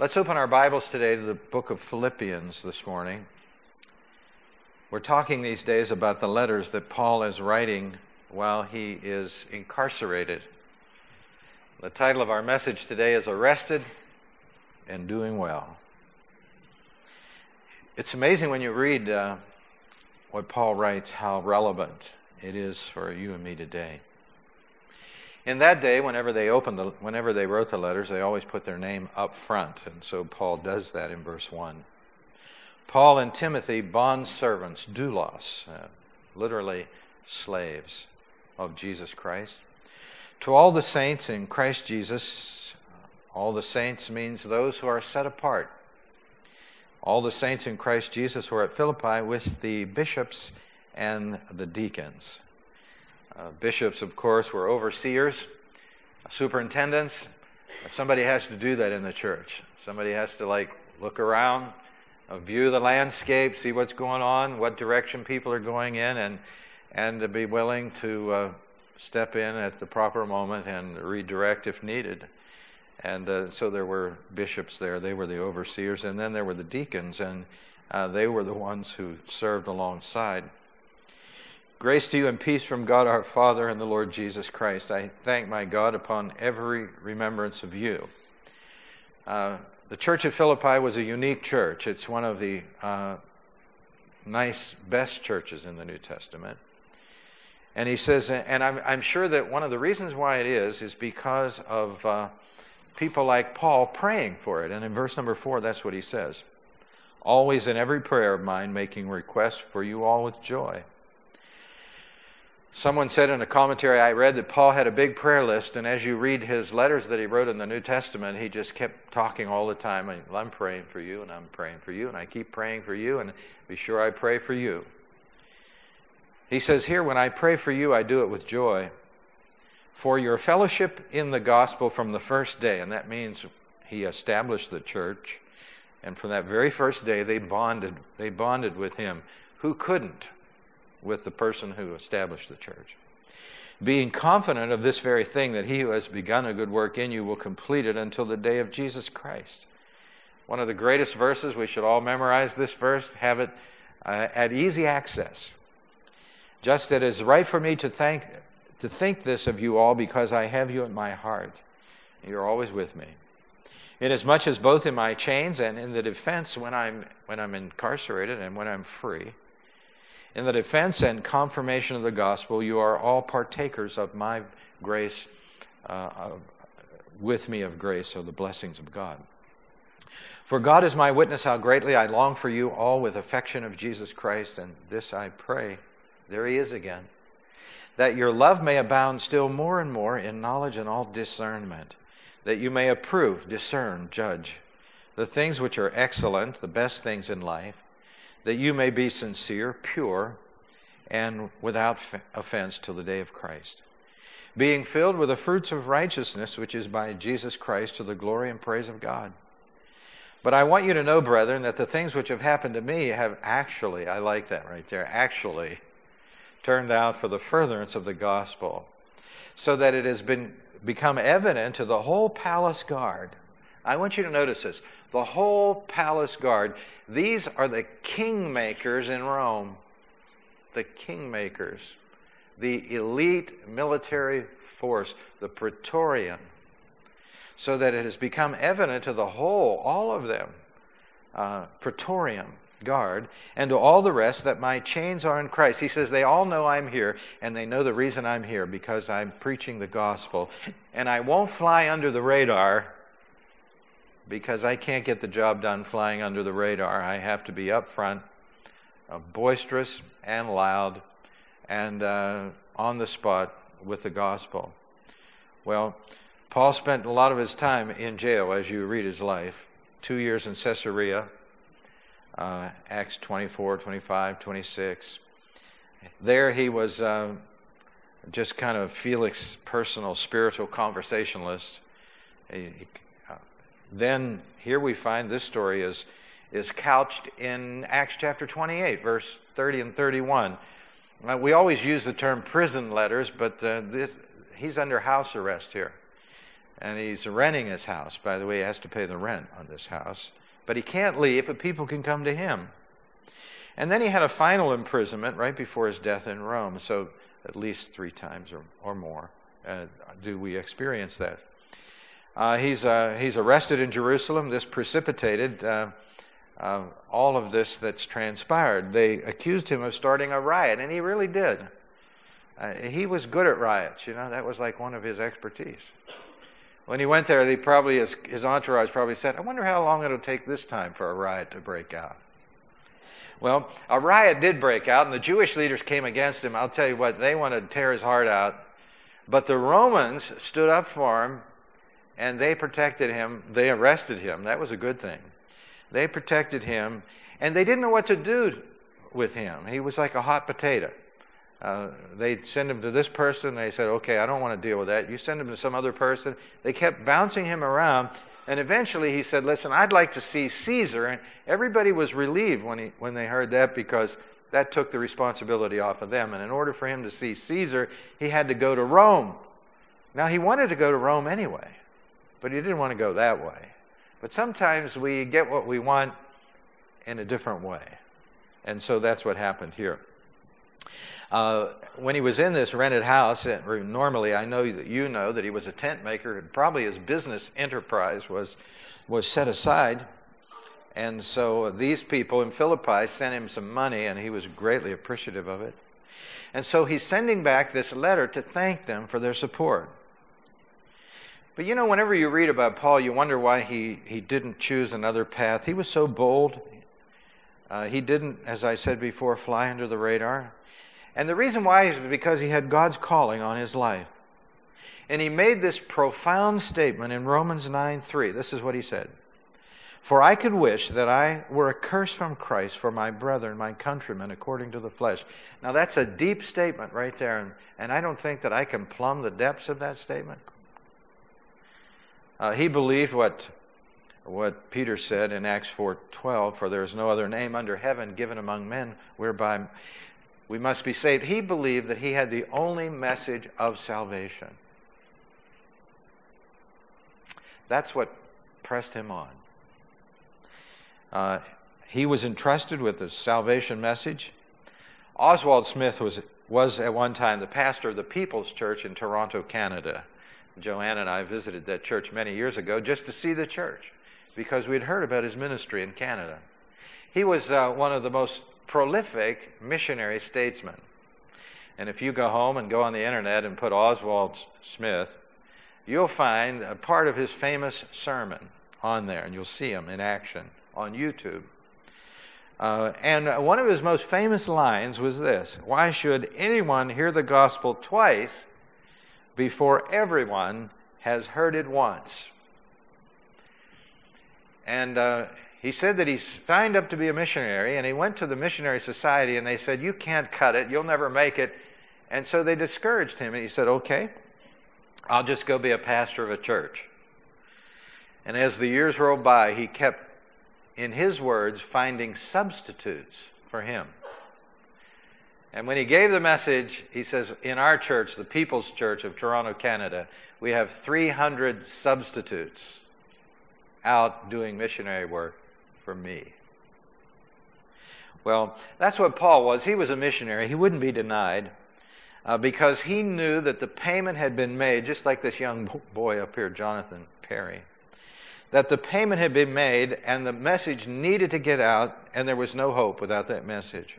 Let's open our Bibles today to the book of Philippians this morning. We're talking these days about the letters that Paul is writing while he is incarcerated. The title of our message today is Arrested and Doing Well. It's amazing when you read uh, what Paul writes, how relevant it is for you and me today. In that day, whenever they opened the, whenever they wrote the letters, they always put their name up front, and so Paul does that in verse one. Paul and Timothy, bond servants, doulos, uh, literally slaves of Jesus Christ. To all the saints in Christ Jesus, all the saints means those who are set apart. All the saints in Christ Jesus were at Philippi with the bishops and the deacons. Uh, bishops, of course, were overseers, superintendents. Somebody has to do that in the church. Somebody has to, like, look around, uh, view the landscape, see what's going on, what direction people are going in, and, and to be willing to uh, step in at the proper moment and redirect if needed. And uh, so there were bishops there, they were the overseers, and then there were the deacons, and uh, they were the ones who served alongside. Grace to you and peace from God our Father and the Lord Jesus Christ. I thank my God upon every remembrance of you. Uh, the church of Philippi was a unique church. It's one of the uh, nice, best churches in the New Testament. And he says, and I'm, I'm, sure that one of the reasons why it is, is because of uh, people like Paul praying for it. And in verse number four, that's what he says. Always in every prayer of mine, making requests for you all with joy Someone said in a commentary I read that Paul had a big prayer list, and as you read his letters that he wrote in the New Testament, he just kept talking all the time. I'm praying for you, and I'm praying for you, and I keep praying for you, and be sure I pray for you. He says here, when I pray for you, I do it with joy. For your fellowship in the gospel from the first day, and that means he established the church, and from that very first day they bonded, they bonded with him. Who couldn't? With the person who established the church. Being confident of this very thing, that he who has begun a good work in you will complete it until the day of Jesus Christ. One of the greatest verses, we should all memorize this verse, have it uh, at easy access. Just that it is right for me to thank to think this of you all because I have you in my heart. You're always with me. Inasmuch as both in my chains and in the defense when I'm when I'm incarcerated and when I'm free, in the defense and confirmation of the gospel, you are all partakers of my grace, uh, of, with me of grace, of the blessings of God. For God is my witness how greatly I long for you all with affection of Jesus Christ, and this I pray. There he is again. That your love may abound still more and more in knowledge and all discernment, that you may approve, discern, judge the things which are excellent, the best things in life that you may be sincere, pure, and without offense till the day of Christ, being filled with the fruits of righteousness, which is by Jesus Christ to the glory and praise of God. But I want you to know, brethren, that the things which have happened to me have actually, I like that right there, actually turned out for the furtherance of the gospel, so that it has been become evident to the whole palace guard I want you to notice this. The whole palace guard, these are the kingmakers in Rome. The kingmakers. The elite military force, the Praetorian. So that it has become evident to the whole, all of them, uh, Praetorian guard, and to all the rest that my chains are in Christ. He says, They all know I'm here, and they know the reason I'm here because I'm preaching the gospel. And I won't fly under the radar because I can't get the job done flying under the radar. I have to be up front, uh, boisterous and loud, and uh, on the spot with the gospel. Well, Paul spent a lot of his time in jail as you read his life. Two years in Caesarea, uh, Acts 24, 25, 26. There he was uh, just kind of Felix's personal spiritual conversationalist. He, then here we find this story is, is couched in Acts chapter 28, verse 30 and 31. Uh, we always use the term prison letters, but uh, this, he's under house arrest here. and he's renting his house. By the way, he has to pay the rent on this house. But he can't leave but people can come to him. And then he had a final imprisonment right before his death in Rome. So at least three times or, or more uh, do we experience that. Uh, he's, uh, he's arrested in Jerusalem. This precipitated uh, uh, all of this that's transpired. They accused him of starting a riot, and he really did. Uh, he was good at riots, you know, that was like one of his expertise. When he went there, they probably his, his entourage probably said, "I wonder how long it'll take this time for a riot to break out." Well, a riot did break out, and the Jewish leaders came against him. I'll tell you what, they wanted to tear his heart out. But the Romans stood up for him, and they protected him. They arrested him. That was a good thing. They protected him, and they didn't know what to do with him. He was like a hot potato. Uh, they'd send him to this person. They said, okay, I don't want to deal with that. You send him to some other person. They kept bouncing him around. And eventually he said, listen, I'd like to see Caesar. And everybody was relieved when, he, when they heard that because that took the responsibility off of them. And in order for him to see Caesar, he had to go to Rome. Now, he wanted to go to Rome anyway, but he didn't want to go that way. But sometimes we get what we want in a different way. And so that's what happened here. Uh, when he was in this rented house, normally I know that you know that he was a tent maker, and probably his business enterprise was, was set aside. And so these people in Philippi sent him some money, and he was greatly appreciative of it. And so he's sending back this letter to thank them for their support. But you know, whenever you read about Paul, you wonder why he, he didn't choose another path. He was so bold. Uh, he didn't, as I said before, fly under the radar. And the reason why is because he had God's calling on his life. And he made this profound statement in Romans 9 3. This is what he said For I could wish that I were accursed from Christ for my brethren, my countrymen, according to the flesh. Now, that's a deep statement right there. And, and I don't think that I can plumb the depths of that statement. Uh, he believed what, what Peter said in Acts 4.12, for there is no other name under heaven given among men whereby we must be saved. He believed that he had the only message of salvation. That's what pressed him on. Uh, he was entrusted with the salvation message. Oswald Smith was, was at one time the pastor of the People's Church in Toronto, Canada. Joanne and I visited that church many years ago just to see the church because we'd heard about his ministry in Canada. He was uh, one of the most prolific missionary statesmen. And if you go home and go on the internet and put Oswald Smith, you'll find a part of his famous sermon on there, and you'll see him in action on YouTube. Uh, and one of his most famous lines was this Why should anyone hear the gospel twice before everyone has heard it once. And uh, he said that he signed up to be a missionary, and he went to the missionary society, and they said, You can't cut it, you'll never make it. And so they discouraged him, and he said, Okay, I'll just go be a pastor of a church. And as the years rolled by, he kept, in his words, finding substitutes for him. And when he gave the message, he says, In our church, the People's Church of Toronto, Canada, we have 300 substitutes out doing missionary work for me. Well, that's what Paul was. He was a missionary. He wouldn't be denied uh, because he knew that the payment had been made, just like this young boy up here, Jonathan Perry, that the payment had been made and the message needed to get out, and there was no hope without that message.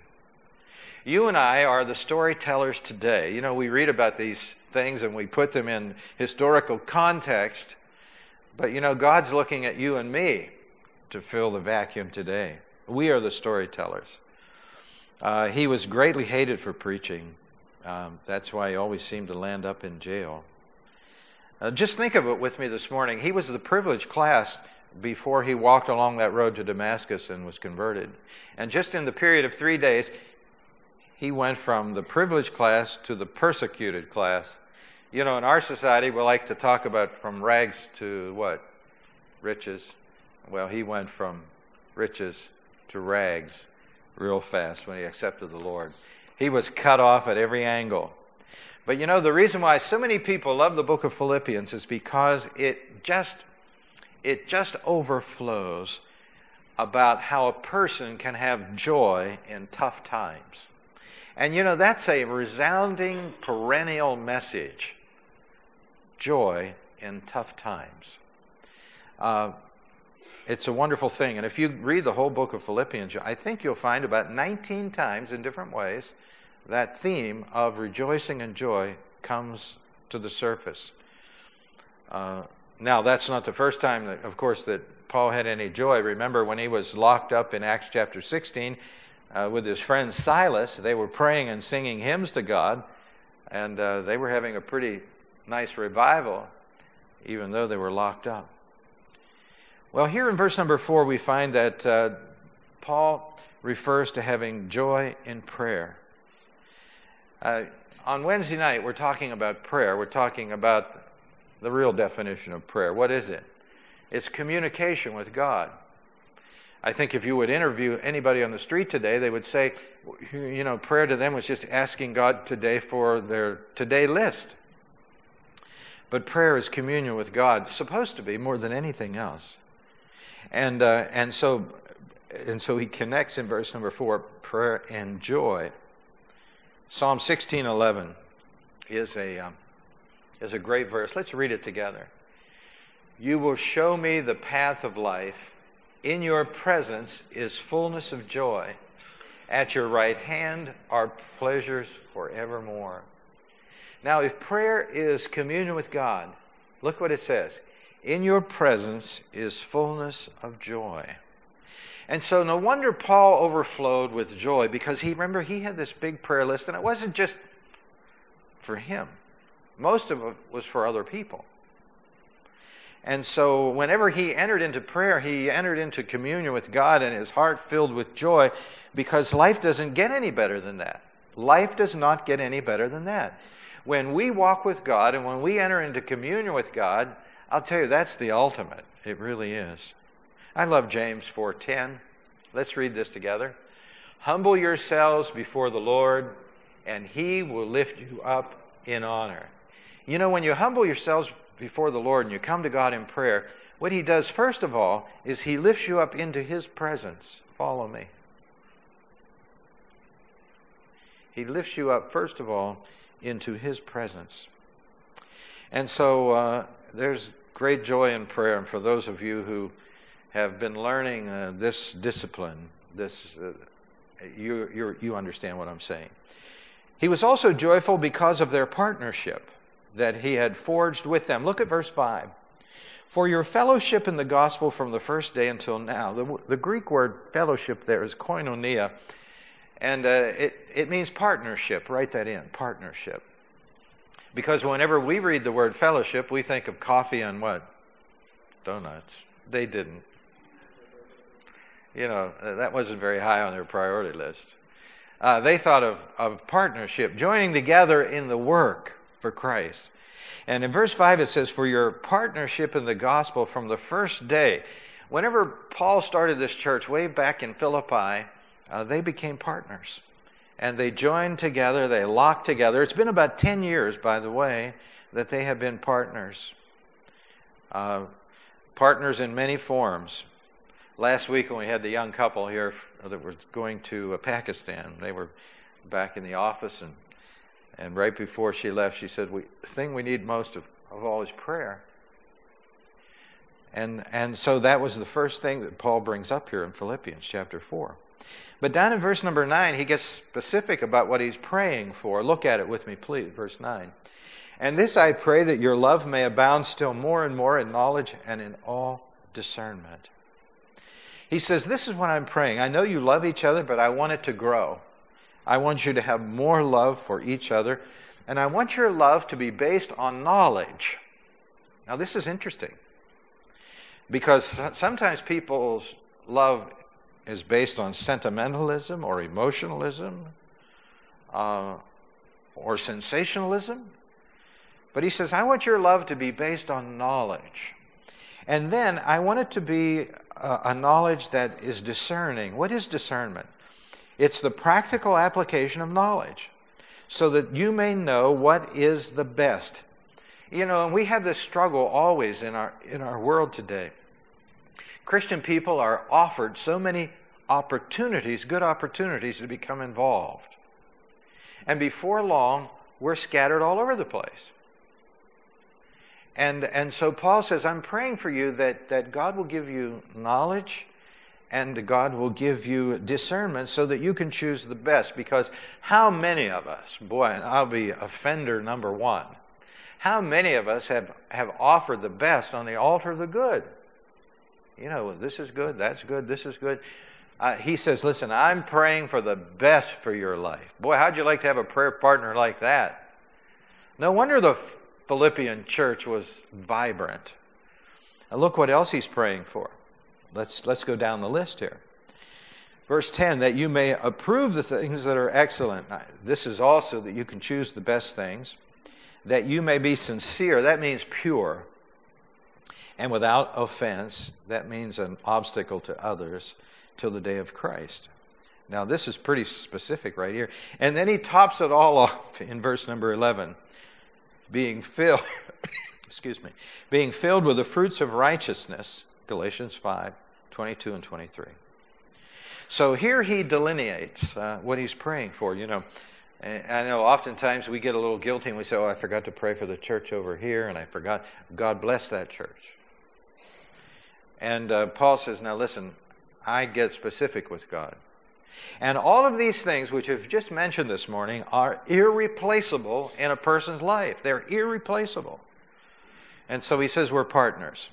You and I are the storytellers today. You know, we read about these things and we put them in historical context, but you know, God's looking at you and me to fill the vacuum today. We are the storytellers. Uh, he was greatly hated for preaching. Um, that's why he always seemed to land up in jail. Uh, just think of it with me this morning. He was the privileged class before he walked along that road to Damascus and was converted. And just in the period of three days, he went from the privileged class to the persecuted class. You know, in our society, we like to talk about from rags to what? Riches. Well, he went from riches to rags real fast when he accepted the Lord. He was cut off at every angle. But you know, the reason why so many people love the book of Philippians is because it just, it just overflows about how a person can have joy in tough times. And you know, that's a resounding, perennial message joy in tough times. Uh, it's a wonderful thing. And if you read the whole book of Philippians, I think you'll find about 19 times in different ways that theme of rejoicing and joy comes to the surface. Uh, now, that's not the first time, that, of course, that Paul had any joy. Remember when he was locked up in Acts chapter 16 uh, with his friend Silas, they were praying and singing hymns to God, and uh, they were having a pretty nice revival, even though they were locked up. Well, here in verse number four, we find that uh, Paul refers to having joy in prayer. Uh, on Wednesday night, we're talking about prayer. We're talking about the real definition of prayer. What is it? It's communication with God. I think if you would interview anybody on the street today, they would say, you know, prayer to them was just asking God today for their today list. But prayer is communion with God, supposed to be more than anything else. And, uh, and, so, and so he connects in verse number four prayer and joy. Psalm 16:11 is a, um, is a great verse. Let's read it together. You will show me the path of life. In your presence is fullness of joy. At your right hand are pleasures forevermore. Now, if prayer is communion with God, look what it says. In your presence is fullness of joy. And so, no wonder Paul overflowed with joy because he, remember, he had this big prayer list, and it wasn't just for him, most of it was for other people. And so, whenever he entered into prayer, he entered into communion with God and his heart filled with joy because life doesn't get any better than that. Life does not get any better than that. When we walk with God and when we enter into communion with God, I'll tell you, that's the ultimate. It really is. I love James 4:10. Let's read this together. Humble yourselves before the Lord, and he will lift you up in honor. You know, when you humble yourselves before the Lord and you come to God in prayer, what He does, first of all, is He lifts you up into His presence. Follow me. He lifts you up, first of all, into His presence. And so uh, there's great joy in prayer. And for those of you who have been learning uh, this discipline, this, uh, you, you understand what I'm saying. He was also joyful because of their partnership that he had forged with them. Look at verse 5. For your fellowship in the gospel from the first day until now. The, the Greek word fellowship there is koinonia, and uh, it, it means partnership. Write that in partnership. Because whenever we read the word fellowship, we think of coffee and what? Donuts. They didn't. You know, that wasn't very high on their priority list. Uh, they thought of, of partnership, joining together in the work for Christ. And in verse 5, it says, For your partnership in the gospel from the first day. Whenever Paul started this church way back in Philippi, uh, they became partners. And they joined together, they locked together. It's been about 10 years, by the way, that they have been partners. Uh, partners in many forms. Last week, when we had the young couple here that were going to uh, Pakistan, they were back in the office and and right before she left, she said, we, The thing we need most of, of all is prayer. And, and so that was the first thing that Paul brings up here in Philippians chapter 4. But down in verse number 9, he gets specific about what he's praying for. Look at it with me, please. Verse 9. And this I pray that your love may abound still more and more in knowledge and in all discernment. He says, This is what I'm praying. I know you love each other, but I want it to grow. I want you to have more love for each other. And I want your love to be based on knowledge. Now, this is interesting because sometimes people's love is based on sentimentalism or emotionalism uh, or sensationalism. But he says, I want your love to be based on knowledge. And then I want it to be a, a knowledge that is discerning. What is discernment? It's the practical application of knowledge. so that you may know what is the best. You know, and we have this struggle always in our, in our world today. Christian people are offered so many opportunities, good opportunities to become involved. And before long, we're scattered all over the place. And, and so Paul says, I'm praying for you that, that God will give you knowledge and God will give you discernment so that you can choose the best. Because how many of us, boy, and I'll be offender number one, how many of us have, have offered the best on the altar of the good? You know, this is good, that's good, this is good. Uh, he says, Listen, I'm praying for the best for your life. Boy, how'd you like to have a prayer partner like that? No wonder the Philippian church was vibrant. Now look what else he's praying for. Let's, let's go down the list here. Verse 10 that you may approve the things that are excellent. This is also that you can choose the best things. That you may be sincere. That means pure. And without offense. That means an obstacle to others till the day of Christ. Now, this is pretty specific right here. And then he tops it all off in verse number 11 being filled, excuse me, being filled with the fruits of righteousness, Galatians 5, 22 and 23. So here he delineates uh, what he's praying for. You know, I know oftentimes we get a little guilty and we say, Oh, I forgot to pray for the church over here, and I forgot. God bless that church. And uh, Paul says, Now listen, I get specific with God. And all of these things, which I've just mentioned this morning, are irreplaceable in a person's life. They're irreplaceable. And so he says we're partners.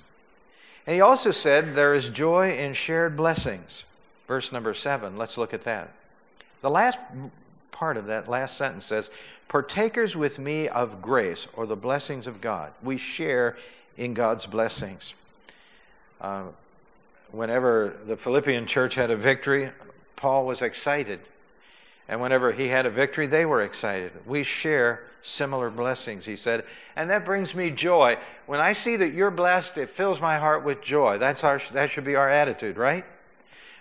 And he also said there is joy in shared blessings. Verse number seven, let's look at that. The last part of that last sentence says, Partakers with me of grace or the blessings of God. We share in God's blessings. Uh, whenever the Philippian church had a victory, Paul was excited. And whenever he had a victory, they were excited. We share similar blessings, he said. And that brings me joy. When I see that you're blessed, it fills my heart with joy. That's our, that should be our attitude, right?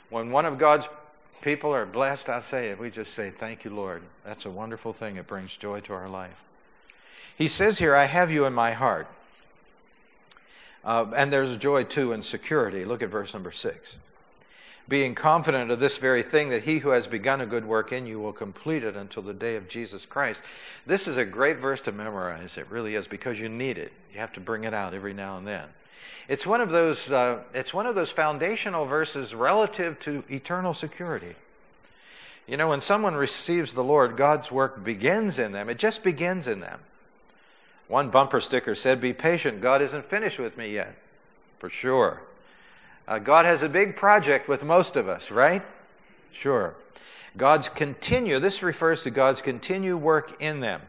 When one of God's people are blessed, I say it. We just say, Thank you, Lord. That's a wonderful thing. It brings joy to our life. He says here, I have you in my heart. Uh, and there's joy too in security. Look at verse number six being confident of this very thing, that he who has begun a good work in you will complete it until the day of Jesus Christ. This is a great verse to memorize. It really is because you need it. You have to bring it out every now and then. It's one of those, uh, it's one of those foundational verses relative to eternal security. You know, when someone receives the Lord, God's work begins in them. It just begins in them. One bumper sticker said, Be patient, God isn't finished with me yet. For sure. Uh, God has a big project with most of us, right? Sure. God's continue, this refers to God's continue work in them.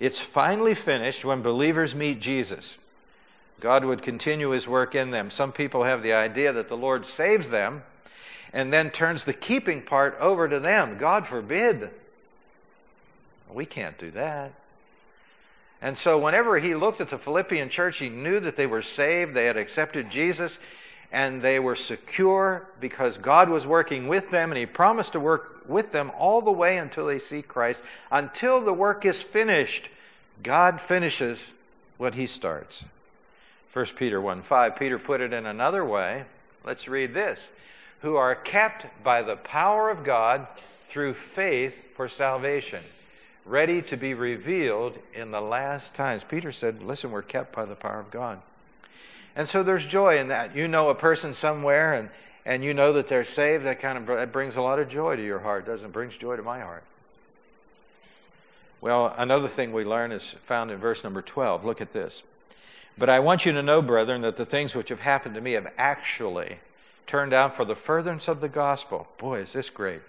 It's finally finished when believers meet Jesus. God would continue his work in them. Some people have the idea that the Lord saves them and then turns the keeping part over to them. God forbid. We can't do that. And so, whenever he looked at the Philippian church, he knew that they were saved, they had accepted Jesus, and they were secure because God was working with them and He promised to work with them all the way until they see Christ. Until the work is finished, God finishes what He starts. 1 Peter 1 5, Peter put it in another way. Let's read this. Who are kept by the power of God through faith for salvation, ready to be revealed in the last times. Peter said, Listen, we're kept by the power of God. And so there's joy in that. You know a person somewhere and, and you know that they're saved. That kind of that brings a lot of joy to your heart, doesn't it? Brings joy to my heart. Well, another thing we learn is found in verse number 12. Look at this. But I want you to know, brethren, that the things which have happened to me have actually turned out for the furtherance of the gospel. Boy, is this great.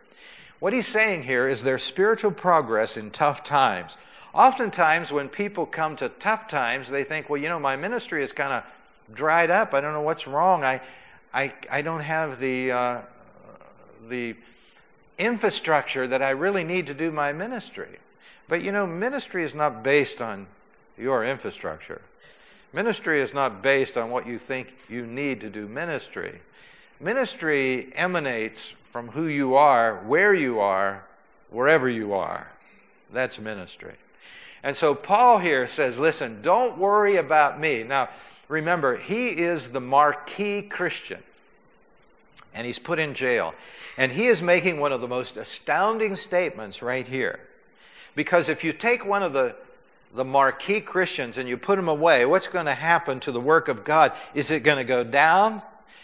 What he's saying here is their spiritual progress in tough times. Oftentimes, when people come to tough times, they think, well, you know, my ministry is kind of dried up. I don't know what's wrong. I, I, I don't have the, uh, the infrastructure that I really need to do my ministry. But you know, ministry is not based on your infrastructure. Ministry is not based on what you think you need to do ministry. Ministry emanates from who you are, where you are, wherever you are. That's ministry. And so Paul here says, listen, don't worry about me. Now, remember, he is the marquee Christian, and he's put in jail. And he is making one of the most astounding statements right here. Because if you take one of the, the marquee Christians and you put him away, what's going to happen to the work of God? Is it going to go down?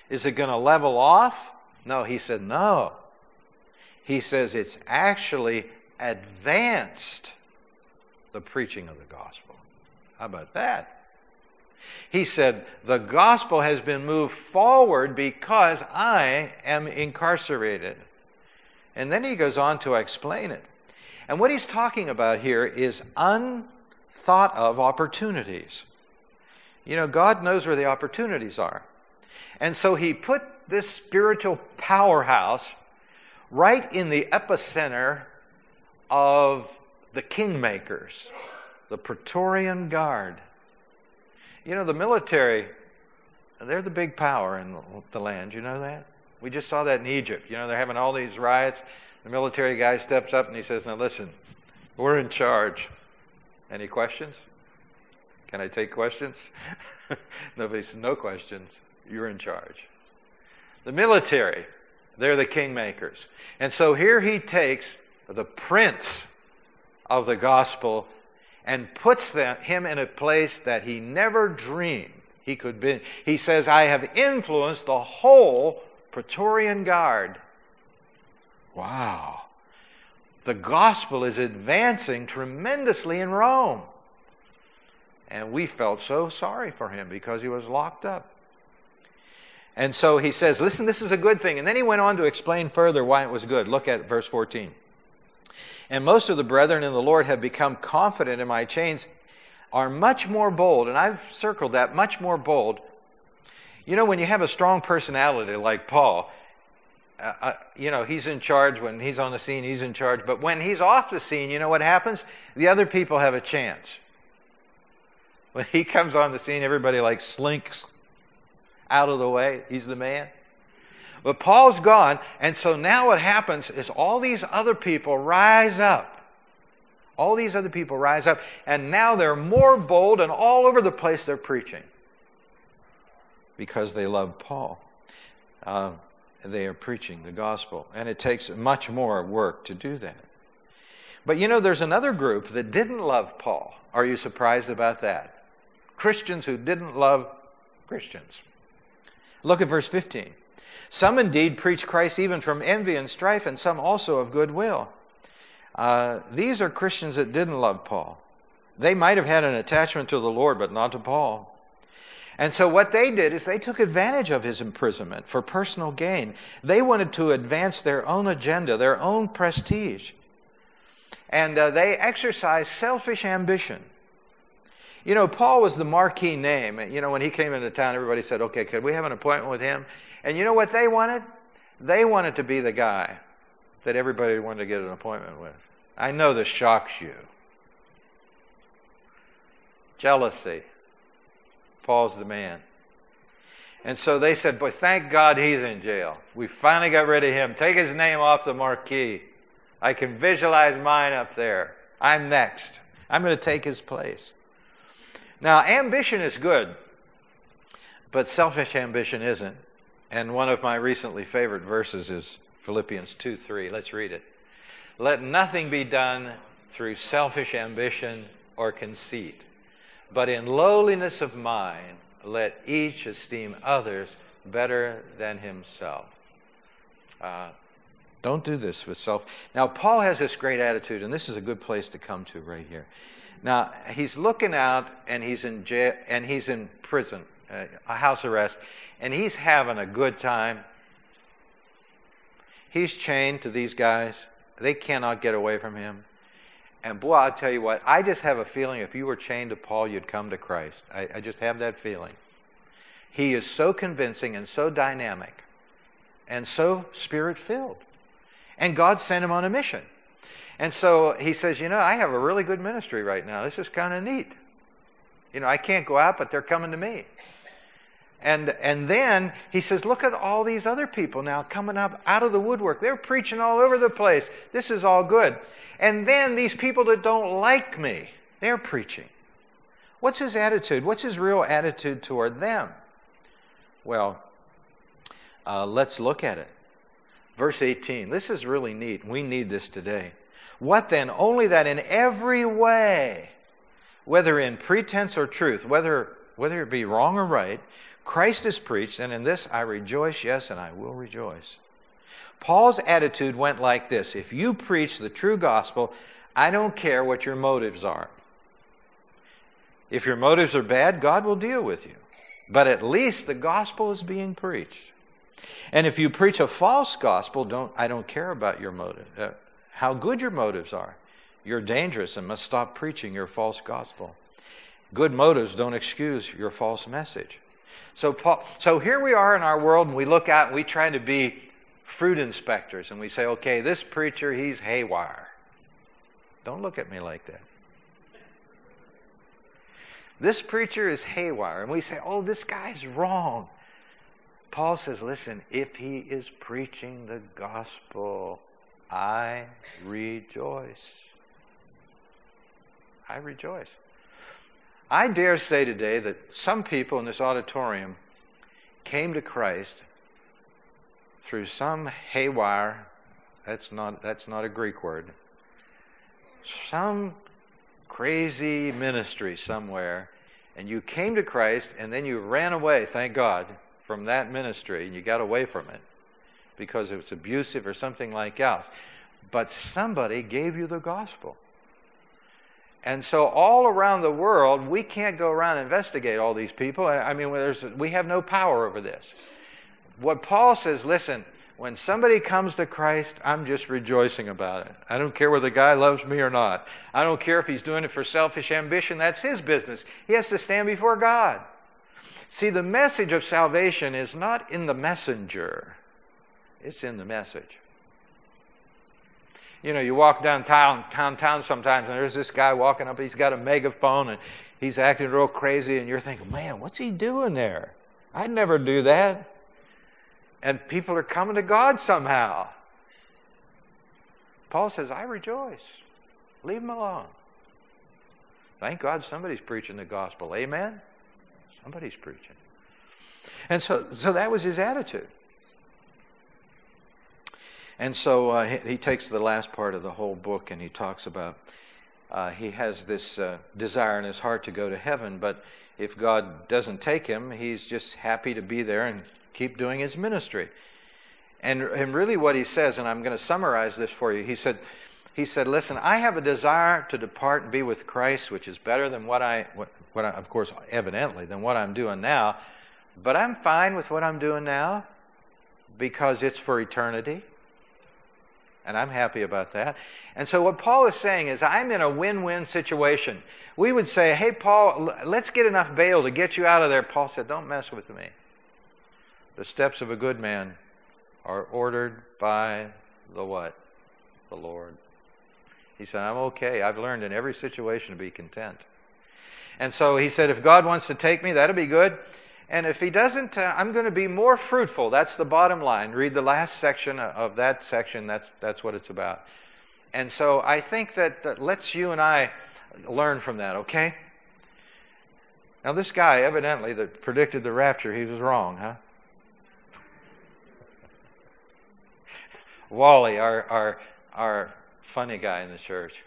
Is it going to level off? No, he said, no. He says it's actually advanced the preaching of the gospel. How about that? He said, The gospel has been moved forward because I am incarcerated. And then he goes on to explain it. And what he's talking about here is unthought of opportunities. You know, God knows where the opportunities are. And so he put this spiritual powerhouse right in the epicenter of the kingmakers, the Praetorian Guard. You know, the military, they're the big power in the land. You know that? We just saw that in Egypt. You know, they're having all these riots. The military guy steps up and he says, Now listen, we're in charge. Any questions? Can I take questions? Nobody says, No questions. You're in charge. The military, they're the kingmakers. And so here he takes the prince of the gospel and puts them, him in a place that he never dreamed he could be. He says, I have influenced the whole Praetorian Guard. Wow. The gospel is advancing tremendously in Rome. And we felt so sorry for him because he was locked up. And so he says, Listen, this is a good thing. And then he went on to explain further why it was good. Look at verse 14. And most of the brethren in the Lord have become confident in my chains, are much more bold. And I've circled that, much more bold. You know, when you have a strong personality like Paul, uh, uh, you know, he's in charge when he's on the scene, he's in charge. But when he's off the scene, you know what happens? The other people have a chance. When he comes on the scene, everybody like slinks out of the way. He's the man. But Paul's gone, and so now what happens is all these other people rise up. All these other people rise up, and now they're more bold, and all over the place they're preaching because they love Paul. Uh, they are preaching the gospel, and it takes much more work to do that. But you know, there's another group that didn't love Paul. Are you surprised about that? Christians who didn't love Christians. Look at verse 15. Some indeed preach Christ even from envy and strife, and some also of goodwill. Uh, these are Christians that didn't love Paul. They might have had an attachment to the Lord, but not to Paul. And so what they did is they took advantage of his imprisonment for personal gain. They wanted to advance their own agenda, their own prestige. And uh, they exercised selfish ambition. You know, Paul was the marquee name. You know, when he came into town, everybody said, okay, could we have an appointment with him? And you know what they wanted? They wanted to be the guy that everybody wanted to get an appointment with. I know this shocks you. Jealousy. Paul's the man. And so they said, Boy, thank God he's in jail. We finally got rid of him. Take his name off the marquee. I can visualize mine up there. I'm next. I'm going to take his place. Now, ambition is good, but selfish ambition isn't. And one of my recently favorite verses is Philippians 2 3. Let's read it. Let nothing be done through selfish ambition or conceit, but in lowliness of mind, let each esteem others better than himself. Uh, don't do this with self. Now, Paul has this great attitude, and this is a good place to come to right here. Now, he's looking out, and he's in jail, and he's in prison, uh, a house arrest, and he's having a good time. He's chained to these guys. They cannot get away from him. And boy, I'll tell you what, I just have a feeling if you were chained to Paul, you'd come to Christ. I, I just have that feeling. He is so convincing and so dynamic and so spirit filled. And God sent him on a mission. And so he says, You know, I have a really good ministry right now. This is kind of neat. You know, I can't go out, but they're coming to me. And, and then he says, Look at all these other people now coming up out of the woodwork. They're preaching all over the place. This is all good. And then these people that don't like me, they're preaching. What's his attitude? What's his real attitude toward them? Well, uh, let's look at it. Verse 18. This is really neat. We need this today. What then? Only that in every way, whether in pretense or truth, whether, whether it be wrong or right, Christ is preached, and in this I rejoice, yes, and I will rejoice. Paul's attitude went like this If you preach the true gospel, I don't care what your motives are. If your motives are bad, God will deal with you. But at least the gospel is being preached. And if you preach a false gospel, don't, I don't care about your motive, uh, how good your motives are. You're dangerous and must stop preaching your false gospel. Good motives don't excuse your false message. So, Paul, so here we are in our world, and we look out and we try to be fruit inspectors, and we say, okay, this preacher, he's haywire. Don't look at me like that. This preacher is haywire. And we say, oh, this guy's wrong. Paul says, listen, if he is preaching the gospel, I rejoice. I rejoice. I dare say today that some people in this auditorium came to Christ through some haywire, that's not, that's not a Greek word, some crazy ministry somewhere, and you came to Christ and then you ran away, thank God, from that ministry and you got away from it because it was abusive or something like else. But somebody gave you the gospel. And so, all around the world, we can't go around and investigate all these people. I mean, we have no power over this. What Paul says listen, when somebody comes to Christ, I'm just rejoicing about it. I don't care whether the guy loves me or not. I don't care if he's doing it for selfish ambition. That's his business. He has to stand before God. See, the message of salvation is not in the messenger, it's in the message. You know, you walk downtown town, town sometimes, and there's this guy walking up, he's got a megaphone, and he's acting real crazy, and you're thinking, man, what's he doing there? I'd never do that and people are coming to God somehow. Paul says, I rejoice. Leave him alone. Thank God somebody's preaching the gospel. Amen? Somebody's preaching. And so, so that was his attitude. And so uh, he, he, takes the last part of the whole book and he talks about uh, he has this uh, desire in his heart to go to heaven, but if God doesn't take him, he's just happy to be there and keep doing his ministry. And, and really, what he says, and I'm going to summarize this for you, he said, he said, Listen, I have a desire to depart and be with Christ, which is better than what I, what, what I, of course, evidently, than what I'm doing now. But I'm fine with what I'm doing now because it's for eternity. And I'm happy about that. And so, what Paul is saying is, I'm in a win win situation. We would say, Hey, Paul, let's get enough bail to get you out of there. Paul said, Don't mess with me. The steps of a good man are ordered by the what? The Lord. He said, I'm okay. I've learned in every situation to be content. And so he said, if God wants to take me, that'll be good. And if he doesn't, uh, I'm going to be more fruitful. That's the bottom line. Read the last section of that section. That's, that's what it's about. And so I think that, that let's you and I learn from that, okay? Now, this guy, evidently, that predicted the rapture, he was wrong, huh? Wally, our, our, our funny guy in the church,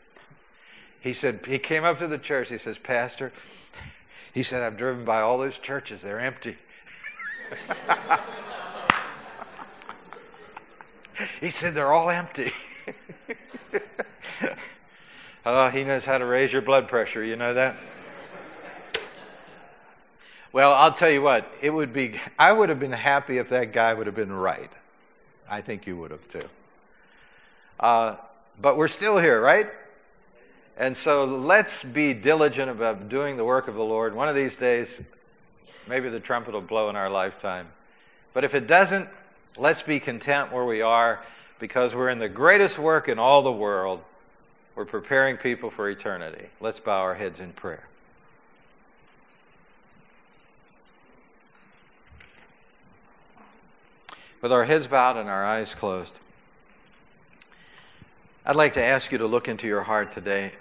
he said, he came up to the church. He says, Pastor, he said, I've driven by all those churches. They're empty. he said, they're all empty. oh, he knows how to raise your blood pressure. You know that? Well, I'll tell you what, it would be, I would have been happy if that guy would have been right. I think you would have too. Uh, but we're still here, right? And so let's be diligent about doing the work of the Lord. One of these days, maybe the trumpet will blow in our lifetime. But if it doesn't, let's be content where we are because we're in the greatest work in all the world. We're preparing people for eternity. Let's bow our heads in prayer. with our heads bowed and our eyes closed, I'd like to ask you to look into your heart today.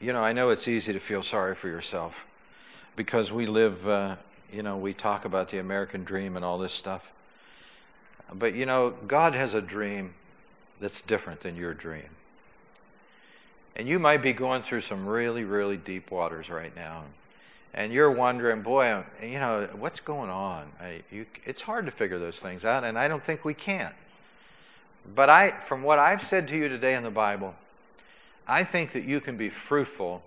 You know, I know it's easy to feel sorry for yourself because we live, uh, you know, we talk about the American dream and all this stuff. But, you know, God has a dream that's different than your dream. And you might be going through some really, really deep waters right now and you're wondering, boy, you know, what's going on? I, you, it's hard to figure those things out, and I don't think we can. But I, from what I've said to you today in the Bible, I think that you can be fruitful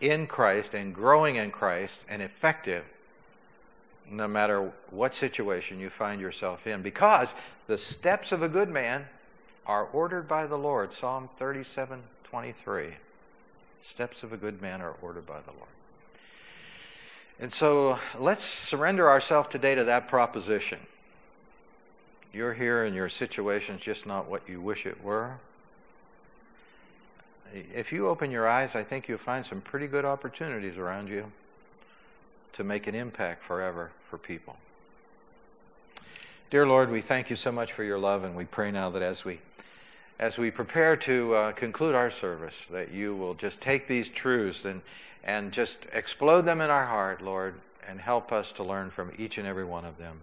in Christ and growing in Christ and effective no matter what situation you find yourself in because the steps of a good man are ordered by the Lord. Psalm 37 23. Steps of a good man are ordered by the Lord. And so let's surrender ourselves today to that proposition. You're here and your situation's just not what you wish it were. If you open your eyes, I think you'll find some pretty good opportunities around you to make an impact forever for people. Dear Lord, we thank you so much for your love, and we pray now that as we as we prepare to uh, conclude our service, that you will just take these truths and and just explode them in our heart, Lord, and help us to learn from each and every one of them.